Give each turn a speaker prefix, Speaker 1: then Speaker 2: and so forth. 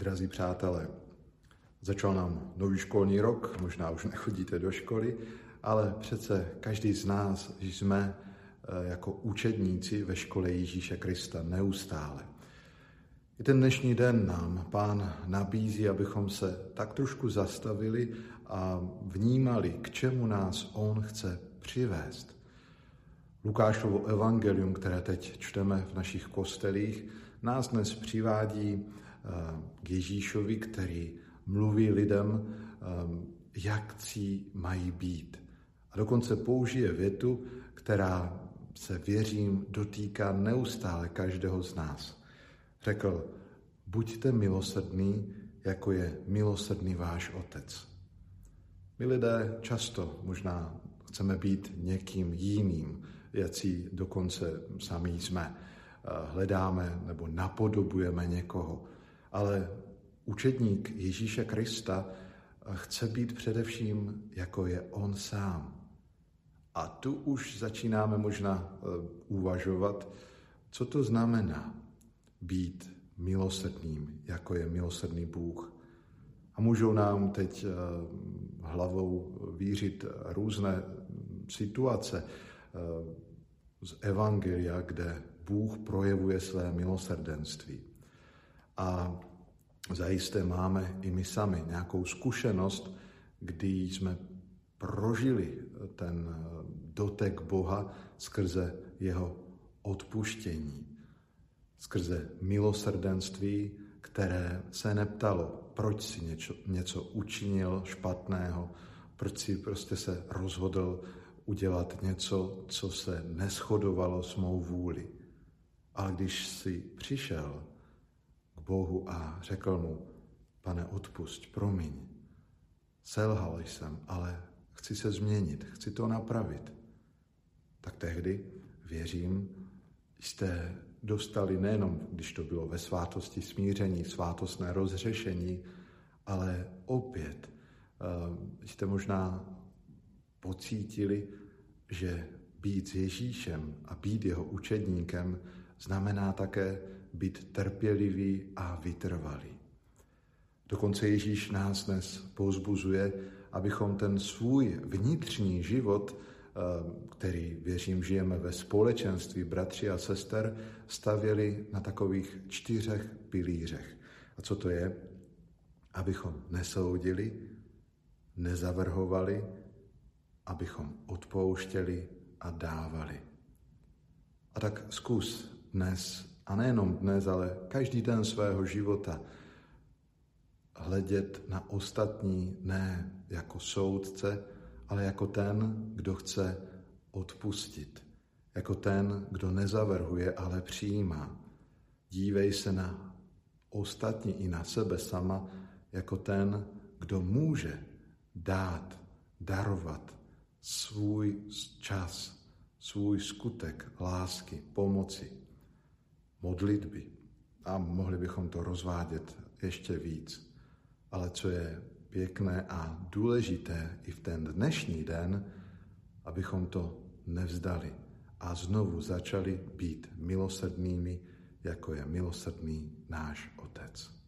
Speaker 1: Drazí přátelé, začal nám nový školní rok, možná už nechodíte do školy, ale přece každý z nás jsme eh, jako učedníci ve škole Ježíše Krista neustále. I ten dnešní den nám pán nabízí, abychom se tak trošku zastavili a vnímali, k čemu nás on chce přivést. Lukášovo evangelium, které teď čteme v našich kostelích, nás dnes přivádí k Ježíšovi, který mluví lidem, eh, jak cí mají být. A dokonce použije větu, která se věřím dotýká neustále každého z nás. Řekl, buďte milosrdný, jako je milosrdný váš otec. My lidé často možná chceme být někým jiným, jací dokonce sami jsme. Hledáme nebo napodobujeme někoho. Ale učedník Ježíše Krista chce být především, jako je on sám. A tu už začínáme možná eh, uvažovat, co to znamená být milosrdným, jako je milosrdný Bůh. A můžou nám teď eh, hlavou vířit různé situace eh, z Evangelia, kde Bůh projevuje své milosrdenství. A zajisté máme i my sami nějakou zkušenost, kdy jsme prožili ten eh, dotek Boha skrze jeho odpuštění, skrze milosrdenství, které se neptalo, proč si něco, něco učinil špatného, proč si prostě se rozhodl udělat něco, co se neschodovalo s mou vůli. Ale když si přišel Bohu a řekl mu, pane, odpusť, promiň, selhal jsem, ale chci se změnit, chci to napravit, tak tehdy, věřím, jste dostali nejenom, když to bylo ve svátosti smíření, svátostné rozřešení, ale opět uh, jste možná pocítili, že být s Ježíšem a být jeho učedníkem znamená také být trpělivý a vytrvalý. Dokonce Ježíš nás dnes pouzbuzuje, abychom ten svůj vnitřní život, eh, který věřím žijeme ve společenství bratři a sester, stavěli na takových čtyřech pilířech. A co to je? Abychom nesoudili, nezavrhovali, abychom odpouštěli a dávali. A tak zkus dnes, a nejenom dnes, ale každý den svého života, hledět na ostatní ne jako soudce, ale jako ten, kdo chce odpustit, jako ten, kdo nezavrhuje, ale přijímá. Dívej se na ostatní i na sebe sama jako ten, kdo může dát, darovat, svůj čas, svůj skutek lásky, pomoci, modlitby. A mohli bychom to rozvádět ještě víc. Ale co je pěkné a důležité i v ten dnešní den, abychom to nevzdali a znovu začali být milosrdnými, jako je milosrdný náš Otec.